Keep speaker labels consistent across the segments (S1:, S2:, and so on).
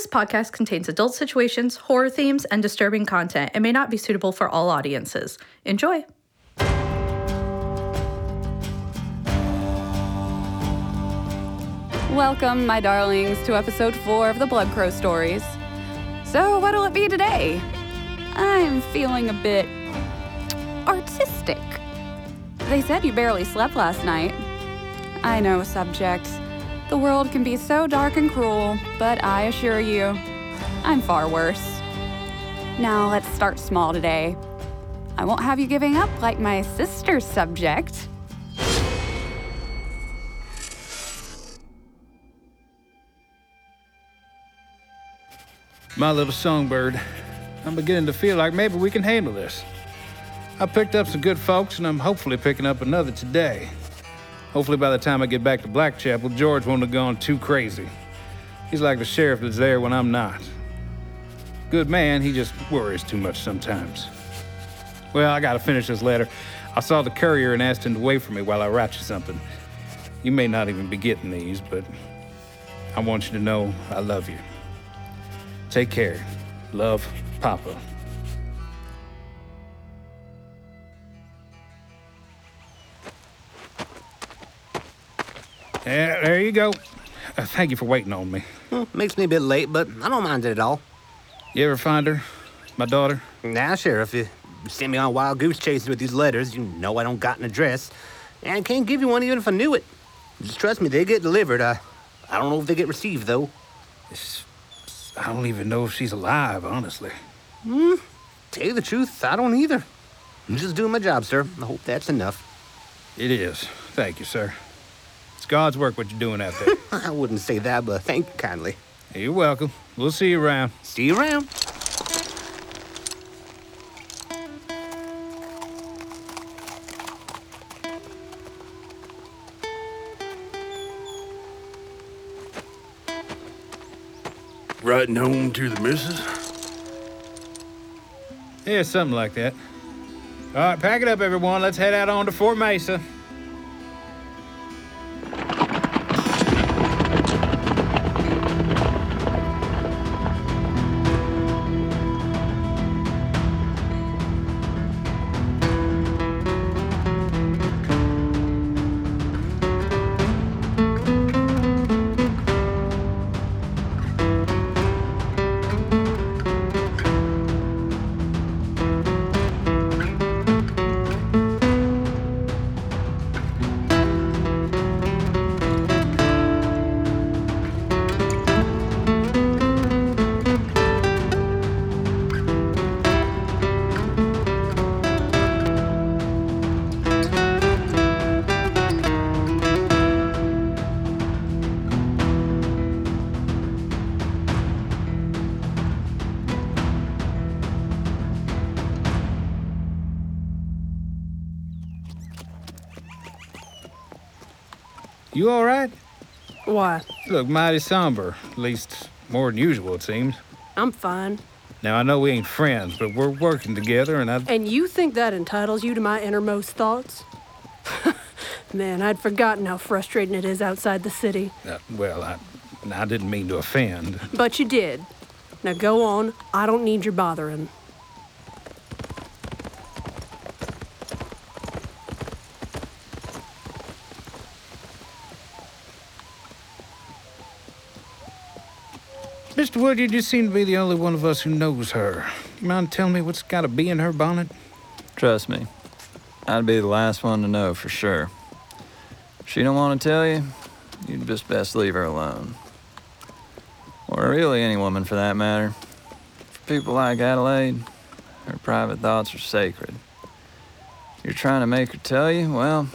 S1: This podcast contains adult situations, horror themes, and disturbing content and may not be suitable for all audiences. Enjoy!
S2: Welcome, my darlings, to episode four of the Blood Crow Stories. So, what'll it be today? I'm feeling a bit artistic. They said you barely slept last night. I know, subject. The world can be so dark and cruel, but I assure you, I'm far worse. Now, let's start small today. I won't have you giving up like my sister's subject.
S3: My little songbird, I'm beginning to feel like maybe we can handle this. I picked up some good folks, and I'm hopefully picking up another today. Hopefully, by the time I get back to Blackchapel, George won't have gone too crazy. He's like the sheriff that's there when I'm not. Good man, he just worries too much sometimes. Well, I gotta finish this letter. I saw the courier and asked him to wait for me while I write you something. You may not even be getting these, but I want you to know I love you. Take care. Love, Papa. Yeah, there you go. Uh, thank you for waiting on me.
S4: Well, makes me a bit late, but I don't mind it at all.
S3: You ever find her? My daughter?
S4: Now, Sheriff, you sent me on wild goose chases with these letters. You know I don't got an address. And I can't give you one even if I knew it. Just trust me, they get delivered. I, I don't know if they get received, though.
S3: It's, I don't even know if she's alive, honestly.
S4: Tell you the truth, I don't either. I'm just doing my job, sir. I hope that's enough.
S3: It is. Thank you, sir. It's God's work what you're doing out there.
S4: I wouldn't say that, but thank you kindly.
S3: you're welcome. We'll see you around.
S4: See you around.
S5: Riding home to the missus?
S3: Yeah, something like that. All right, pack it up, everyone. Let's head out on to Fort Mesa. You all right?
S6: Why?
S3: You look mighty somber. At least more than usual, it seems.
S6: I'm fine.
S3: Now, I know we ain't friends, but we're working together, and I.
S6: And you think that entitles you to my innermost thoughts? Man, I'd forgotten how frustrating it is outside the city.
S3: Uh, well, I, I didn't mean to offend.
S6: But you did. Now go on. I don't need your bothering.
S3: Woodyard, you just seem to be the only one of us who knows her. You mind telling me what's got to be in her bonnet?
S7: Trust me, I'd be the last one to know for sure. If she don't want to tell you, you'd just best leave her alone. Or really any woman for that matter. For people like Adelaide, her private thoughts are sacred. You're trying to make her tell you, well,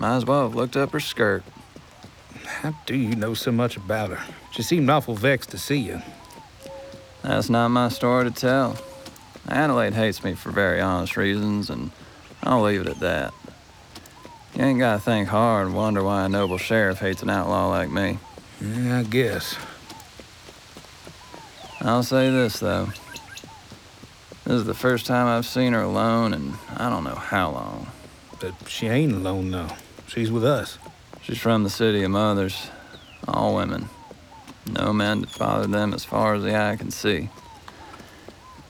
S7: might as well have looked up her skirt.
S3: How do you know so much about her? She seemed awful vexed to see you.
S7: That's not my story to tell. Adelaide hates me for very honest reasons, and I'll leave it at that. You ain't gotta think hard and wonder why a noble sheriff hates an outlaw like me.
S3: Yeah, I guess.
S7: I'll say this, though. This is the first time I've seen her alone and I don't know how long.
S3: But she ain't alone, though. She's with us.
S7: She's from the city of mothers, all women. No men to bother them as far as the eye can see.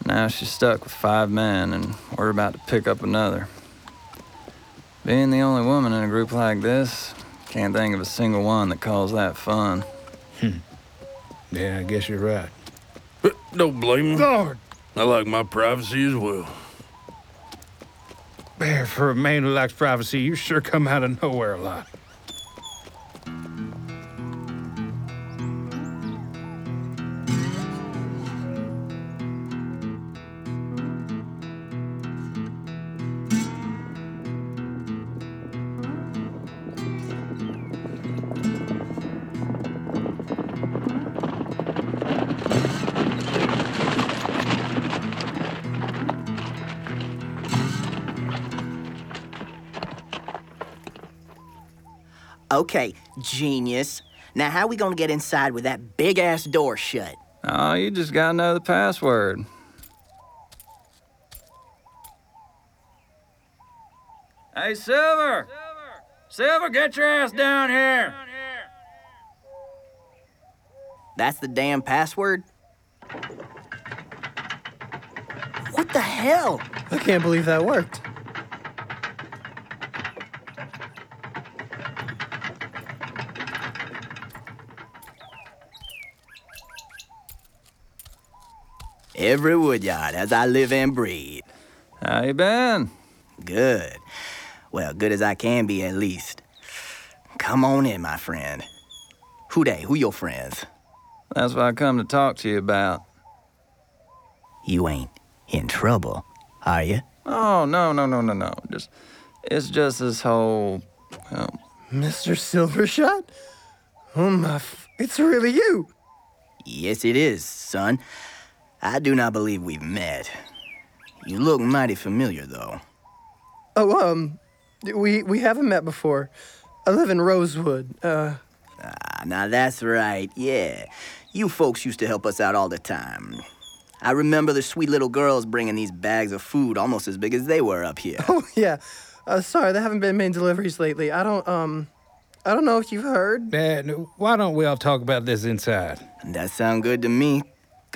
S7: Now she's stuck with five men, and we're about to pick up another. Being the only woman in a group like this, can't think of a single one that calls that fun. Hmm.
S3: Yeah, I guess you're right.
S5: But don't blame me.
S3: Lord,
S5: I like my privacy as well.
S3: Bear, for a man who likes privacy, you sure come out of nowhere a lot.
S8: Okay, genius. Now, how we gonna get inside with that big ass door shut?
S7: Oh, you just gotta know the password. Hey, Silver! Silver, get your ass down here!
S8: That's the damn password? What the hell?
S9: I can't believe that worked.
S8: Everett Woodyard as I live and breathe.
S7: How you been?
S8: Good. Well, good as I can be, at least. Come on in, my friend. Who they? Who your friends?
S7: That's what I come to talk to you about.
S8: You ain't in trouble, are you?
S7: Oh, no, no, no, no, no. Just, it's just this whole, well,
S9: Mr. Silvershot? Oh my, f- it's really you.
S8: Yes, it is, son. I do not believe we've met. You look mighty familiar, though.
S9: Oh, um, we we haven't met before. I live in Rosewood. Uh,
S8: Ah, now that's right, yeah. You folks used to help us out all the time. I remember the sweet little girls bringing these bags of food almost as big as they were up here.
S9: oh yeah. Uh, sorry, there haven't been many deliveries lately. I don't um, I don't know if you've heard.
S3: Dad, why don't we all talk about this inside?
S8: That sound good to me.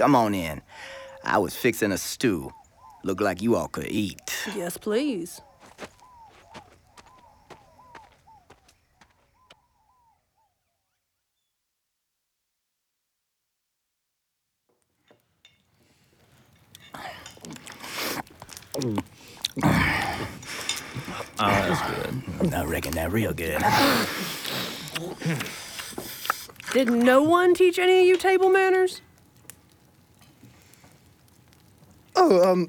S8: Come on in. I was fixing a stew. Looked like you all could eat.
S6: Yes, please.
S7: oh, that's good.
S8: I reckon that real good.
S6: Did no one teach any of you table manners?
S9: Oh, um,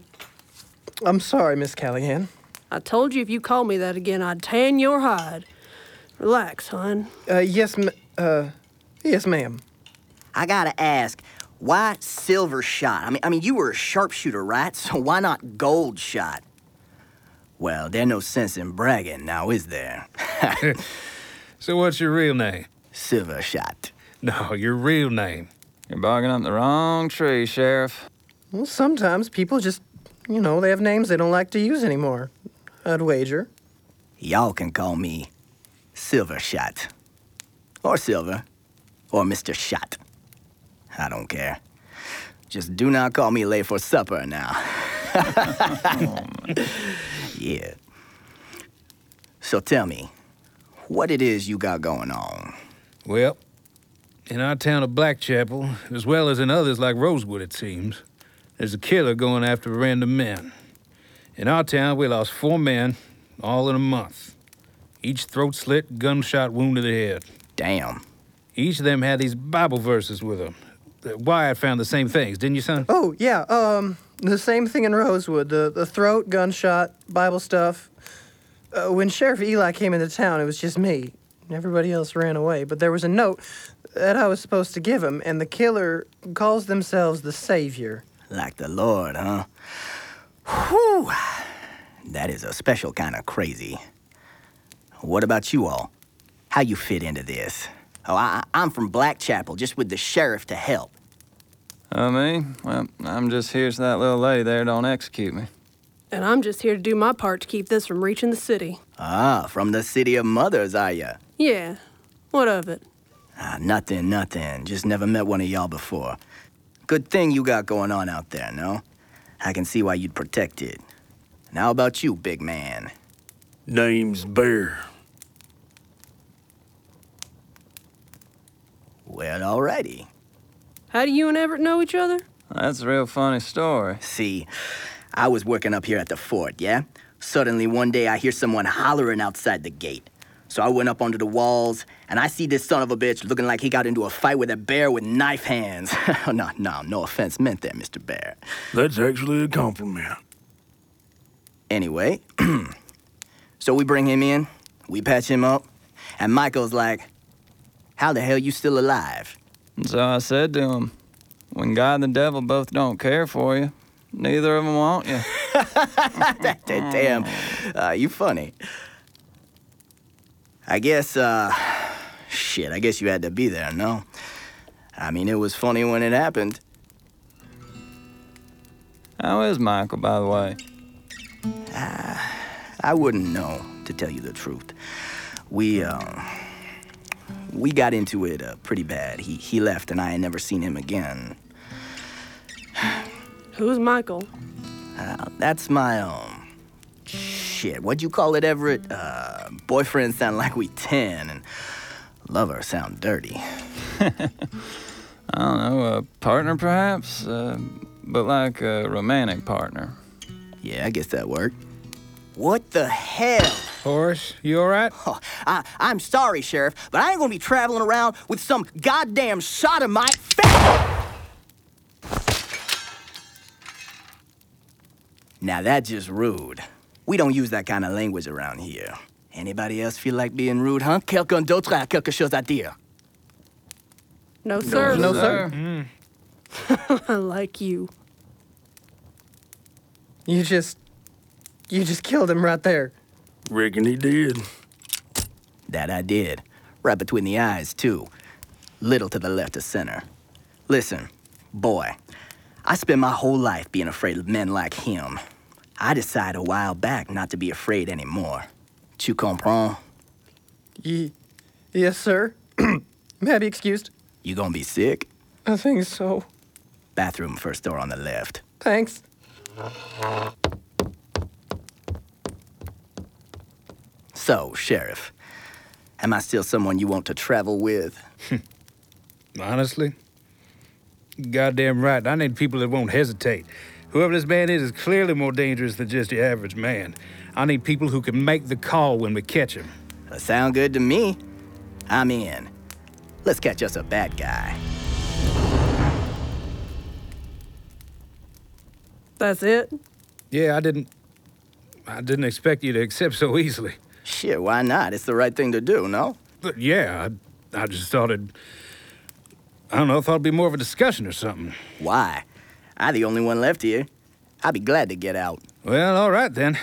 S9: I'm sorry, Miss Callahan.
S6: I told you if you call me that again, I'd tan your hide. Relax, hon.
S9: Uh, yes, ma- uh, yes, ma'am.
S8: I gotta ask, why silver shot? I mean, I mean, you were a sharpshooter, right? So why not gold shot? Well, there's no sense in bragging, now is there?
S3: So what's your real name?
S8: silver shot.
S3: No, your real name.
S7: You're barking up the wrong tree, Sheriff.
S9: Well, sometimes people just, you know, they have names they don't like to use anymore. I'd wager.
S8: Y'all can call me Silver Shot. Or Silver. Or Mr. Shot. I don't care. Just do not call me late for supper now. yeah. So tell me, what it is you got going on.
S3: Well, in our town of Blackchapel, as well as in others like Rosewood, it seems, there's a killer going after random men. In our town, we lost four men, all in a month. Each throat slit, gunshot wound to the head.
S8: Damn.
S3: Each of them had these Bible verses with them. Uh, Wyatt found the same things, didn't you, son?
S9: Oh, yeah, um, the same thing in Rosewood. The, the throat, gunshot, Bible stuff. Uh, when Sheriff Eli came into town, it was just me. Everybody else ran away. But there was a note that I was supposed to give him, and the killer calls themselves the Savior.
S8: Like the Lord, huh? Whew. That is a special kind of crazy. What about you all? How you fit into this? Oh, I, I'm from Blackchapel, just with the sheriff to help.
S7: Oh, me? Well, I'm just here so that little lady there don't execute me.
S6: And I'm just here to do my part to keep this from reaching the city.
S8: Ah, from the city of mothers, are ya?
S6: Yeah. What of it?
S8: Ah, nothing, nothing. Just never met one of y'all before. Good thing you got going on out there, no? I can see why you'd protect it. Now, how about you, big man?
S5: Name's Bear.
S8: Well, alrighty.
S6: How do you and Everett know each other?
S7: That's a real funny story.
S8: See, I was working up here at the fort, yeah? Suddenly, one day, I hear someone hollering outside the gate. So I went up onto the walls, and I see this son of a bitch looking like he got into a fight with a bear with knife hands. no, no, no offense meant there, Mr. Bear.
S5: That's actually a compliment.
S8: Anyway, so we bring him in, we patch him up, and Michael's like, How the hell you still alive?
S7: And so I said to him, when God and the devil both don't care for you, neither of them want you.
S8: Damn, uh, you funny. I guess, uh, shit, I guess you had to be there, no? I mean, it was funny when it happened.
S7: How is Michael, by the way?
S8: I wouldn't know, to tell you the truth. We, um, we got into it uh, pretty bad. He, he left, and I ain't never seen him again.
S6: Who's Michael?
S8: Uh, that's my, um, shit, what'd you call it, Everett? Uh, boyfriend sound like we 10, and lover sound dirty.
S7: I don't know, a partner perhaps? Uh, but like a romantic partner.
S8: Yeah, I guess that worked. What the hell?
S3: Horace, you all right?
S8: Oh, I, I'm sorry, Sheriff, but I ain't gonna be traveling around with some goddamn sodomite. Now that's just rude. We don't use that kind of language around here. Anybody else feel like being rude, huh? Quelqu'un d'autre a quelque chose à dire?
S6: No, sir.
S9: No, sir. Mm.
S6: I like you.
S9: You just. You just killed him right there.
S5: Reckon he did.
S8: That I did. Right between the eyes, too. Little to the left of center. Listen, boy, I spent my whole life being afraid of men like him. I decided a while back not to be afraid anymore. Tu comprends?
S9: Ye- yes, sir. May I be excused?
S8: You gonna be sick?
S9: I think so.
S8: Bathroom first door on the left.
S9: Thanks.
S8: So, Sheriff, am I still someone you want to travel with?
S3: Honestly? Goddamn right. I need people that won't hesitate. Whoever this man is is clearly more dangerous than just your average man. I need people who can make the call when we catch him.
S8: Uh, sound good to me. I'm in. Let's catch us a bad guy.
S6: That's it?
S3: Yeah, I didn't. I didn't expect you to accept so easily.
S8: Shit, why not? It's the right thing to do, no?
S3: But yeah, I, I just thought it. I don't know, I thought it'd be more of a discussion or something.
S8: Why? I the only one left here. I'd be glad to get out.
S3: Well, all right then.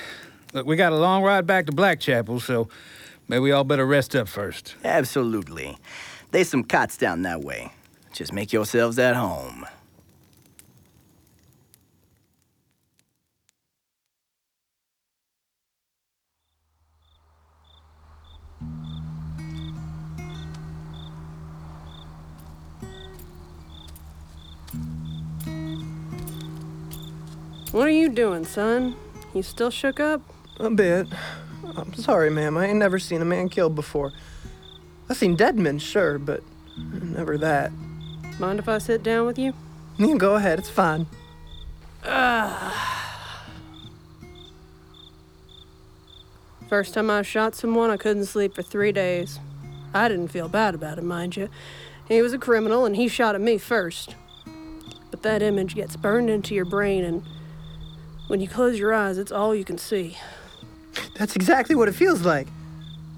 S3: Look, we got a long ride back to Blackchapel, so maybe we all better rest up first.
S8: Absolutely. There's some cots down that way. Just make yourselves at home.
S6: What are you doing, son? You still shook up?
S9: A bit. I'm sorry, ma'am. I ain't never seen a man killed before. I've seen dead men, sure, but never that.
S6: Mind if I sit down with you?
S9: You can go ahead, it's fine.
S6: First time I shot someone, I couldn't sleep for three days. I didn't feel bad about it, mind you. He was a criminal and he shot at me first. But that image gets burned into your brain, and when you close your eyes, it's all you can see.
S9: That's exactly what it feels like.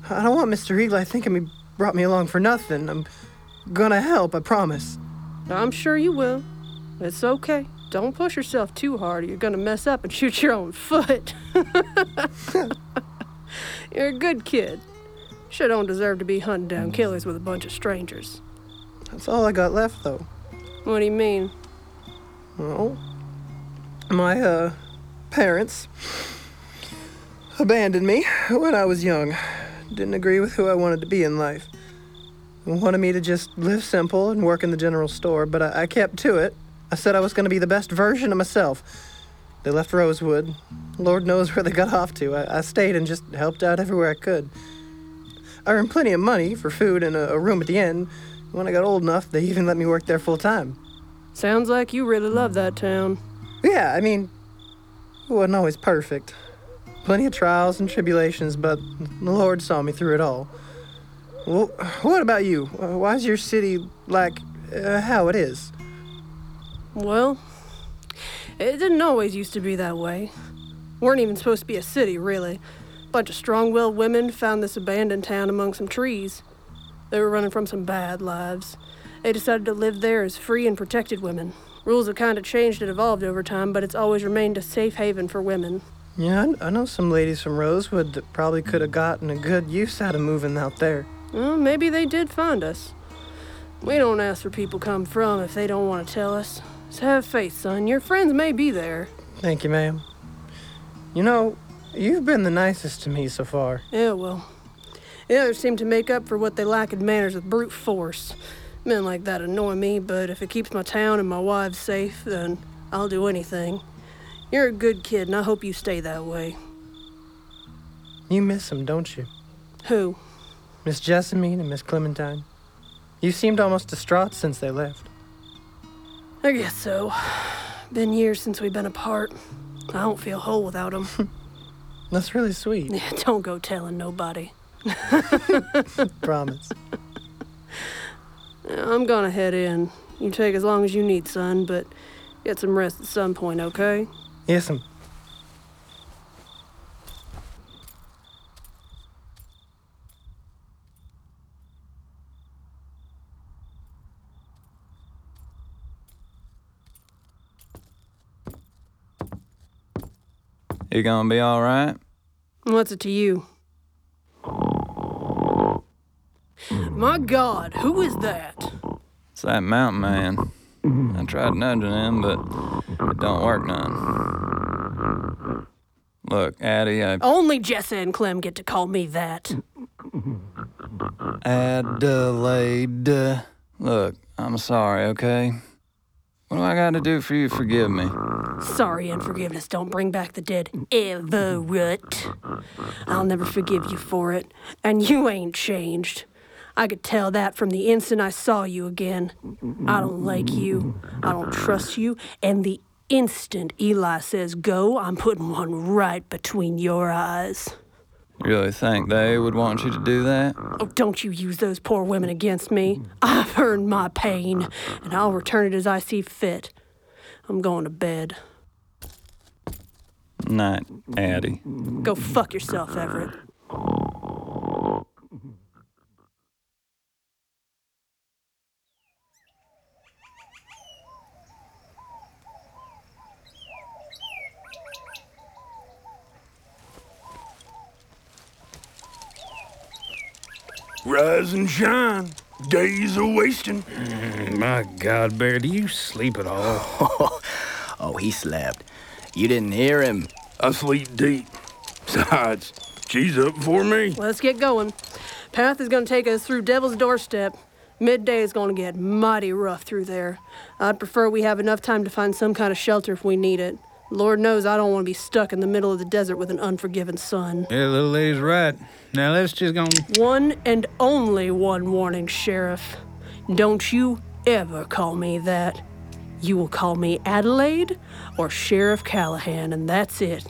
S9: I don't want Mr. Eli thinking he brought me along for nothing. I'm gonna help, I promise.
S6: I'm sure you will. It's okay. Don't push yourself too hard or you're gonna mess up and shoot your own foot. you're a good kid. Sure don't deserve to be hunting down killers with a bunch of strangers.
S9: That's all I got left, though.
S6: What do you mean?
S9: Well, my, uh, parents abandoned me when I was young. Didn't agree with who I wanted to be in life. wanted me to just live simple and work in the general store, but I, I kept to it. I said I was going to be the best version of myself. They left Rosewood. Lord knows where they got off to. I, I stayed and just helped out everywhere I could. I earned plenty of money for food and a, a room at the inn. When I got old enough, they even let me work there full time.
S6: Sounds like you really love that town.
S9: Yeah, I mean, wasn't always perfect. Plenty of trials and tribulations, but the Lord saw me through it all. Well, what about you? Uh, Why's your city like uh, how it is?
S6: Well, it didn't always used to be that way. Weren't even supposed to be a city, really. Bunch of strong-willed women found this abandoned town among some trees. They were running from some bad lives. They decided to live there as free and protected women. Rules have kind of changed and evolved over time, but it's always remained a safe haven for women.
S9: Yeah, I, I know some ladies from Rosewood that probably could have gotten a good use out of moving out there.
S6: Well, maybe they did find us. We don't ask where people come from if they don't want to tell us. So have faith, son. Your friends may be there.
S9: Thank you, ma'am. You know, you've been the nicest to me so far.
S6: Yeah, well. The others seem to make up for what they lack in manners with brute force. Men like that annoy me, but if it keeps my town and my wives safe, then I'll do anything. You're a good kid, and I hope you stay that way.
S9: You miss them, don't you?
S6: Who?
S9: Miss Jessamine and Miss Clementine. You seemed almost distraught since they left.
S6: I guess so. Been years since we've been apart. I don't feel whole without them.
S9: That's really sweet.
S6: don't go telling nobody.
S9: Promise.
S6: I'm gonna head in. You take as long as you need, son, but get some rest at some point, okay?
S9: Yes, ma'am.
S7: You gonna be all right?
S6: What's it to you? My God, who is that?
S7: It's that mountain man. I tried nudging him, but it don't work none. Look, Addie, I.
S6: Only Jessa and Clem get to call me that.
S7: Adelaide. Look, I'm sorry, okay? What do I gotta do for you to forgive me?
S6: Sorry and forgiveness don't bring back the dead. Everett. I'll never forgive you for it. And you ain't changed. I could tell that from the instant I saw you again. I don't like you. I don't trust you. And the instant Eli says go, I'm putting one right between your eyes.
S7: You really think they would want you to do that?
S6: Oh, don't you use those poor women against me. I've earned my pain, and I'll return it as I see fit. I'm going to bed.
S7: Night, Addie.
S6: Go fuck yourself, Everett.
S5: Rise and shine. Days are wasting.
S3: Mm, my God, Bear, do you sleep at all?
S8: oh, he slept. You didn't hear him.
S5: I sleep deep. Besides, she's up for me.
S6: Let's get going. Path is going to take us through Devil's Doorstep. Midday is going to get mighty rough through there. I'd prefer we have enough time to find some kind of shelter if we need it. Lord knows I don't want to be stuck in the middle of the desert with an unforgiving sun.
S3: Yeah, little lady's right. Now let's just go.
S6: One and only one warning, Sheriff. Don't you ever call me that. You will call me Adelaide or Sheriff Callahan, and that's it.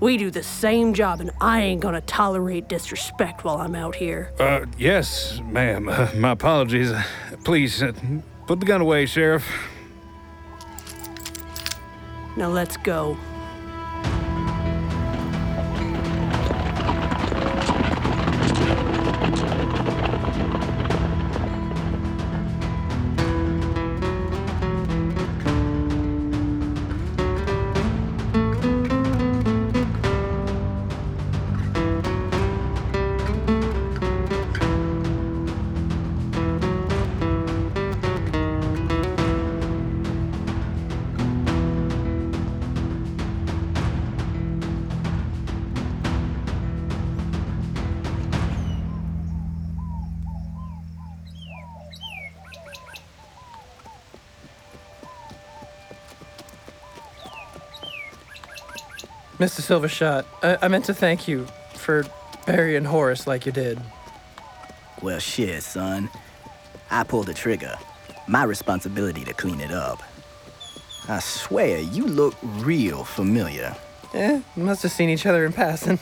S6: We do the same job, and I ain't gonna tolerate disrespect while I'm out here.
S3: Uh, yes, ma'am. Uh, my apologies. Please, uh, put the gun away, Sheriff.
S6: Now let's go.
S9: Mr. Silvershot, I, I meant to thank you for burying Horace like you did.
S8: Well, shit, son. I pulled the trigger. My responsibility to clean it up. I swear, you look real familiar.
S9: Eh, must have seen each other in passing.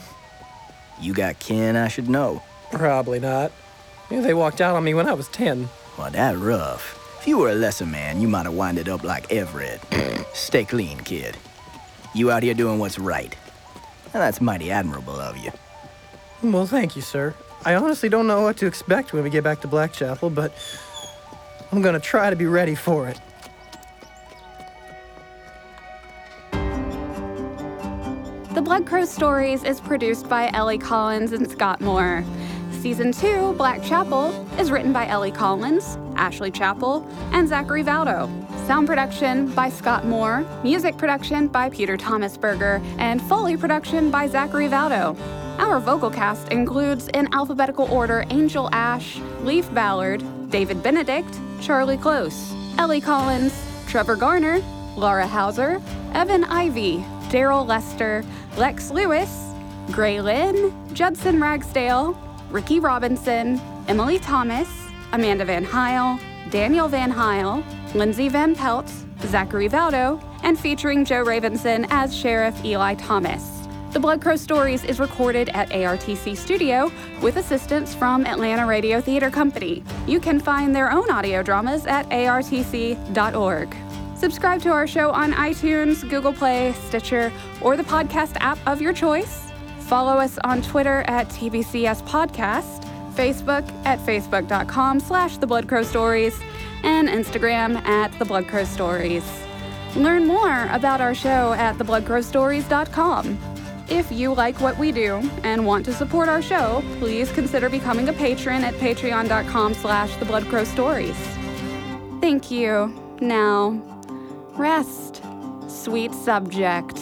S8: You got kin I should know.
S9: Probably not. Yeah, they walked out on me when I was 10.
S8: Well, that rough. If you were a lesser man, you might have winded up like Everett. Stay clean, kid. You out here doing what's right. And that's mighty admirable of you.
S9: Well, thank you, sir. I honestly don't know what to expect when we get back to Blackchapel, but I'm gonna try to be ready for it.
S2: The Blood Crow Stories is produced by Ellie Collins and Scott Moore. Season 2, Blackchapel, is written by Ellie Collins, Ashley Chappell, and Zachary Valdo. Sound production by Scott Moore, music production by Peter Thomas Berger, and Foley production by Zachary Valdo. Our vocal cast includes, in alphabetical order, Angel Ash, Leaf Ballard, David Benedict, Charlie Close, Ellie Collins, Trevor Garner, Laura Hauser, Evan Ivy, Daryl Lester, Lex Lewis, Gray Lynn, Judson Ragsdale, Ricky Robinson, Emily Thomas, Amanda Van Heil, Daniel Van Heil, Lindsay Van Pelt, Zachary Valdo, and featuring Joe Ravenson as Sheriff Eli Thomas. The Blood Crow Stories is recorded at ARTC Studio with assistance from Atlanta Radio Theater Company. You can find their own audio dramas at artc.org. Subscribe to our show on iTunes, Google Play, Stitcher, or the podcast app of your choice. Follow us on Twitter at TBCS Podcast, Facebook at facebook.com slash The Blood Crow Stories, and Instagram at The Blood Crow Stories. Learn more about our show at thebloodcrowstories.com. If you like what we do and want to support our show, please consider becoming a patron at patreon.com slash The Blood Crow Stories. Thank you. Now, rest, sweet subject.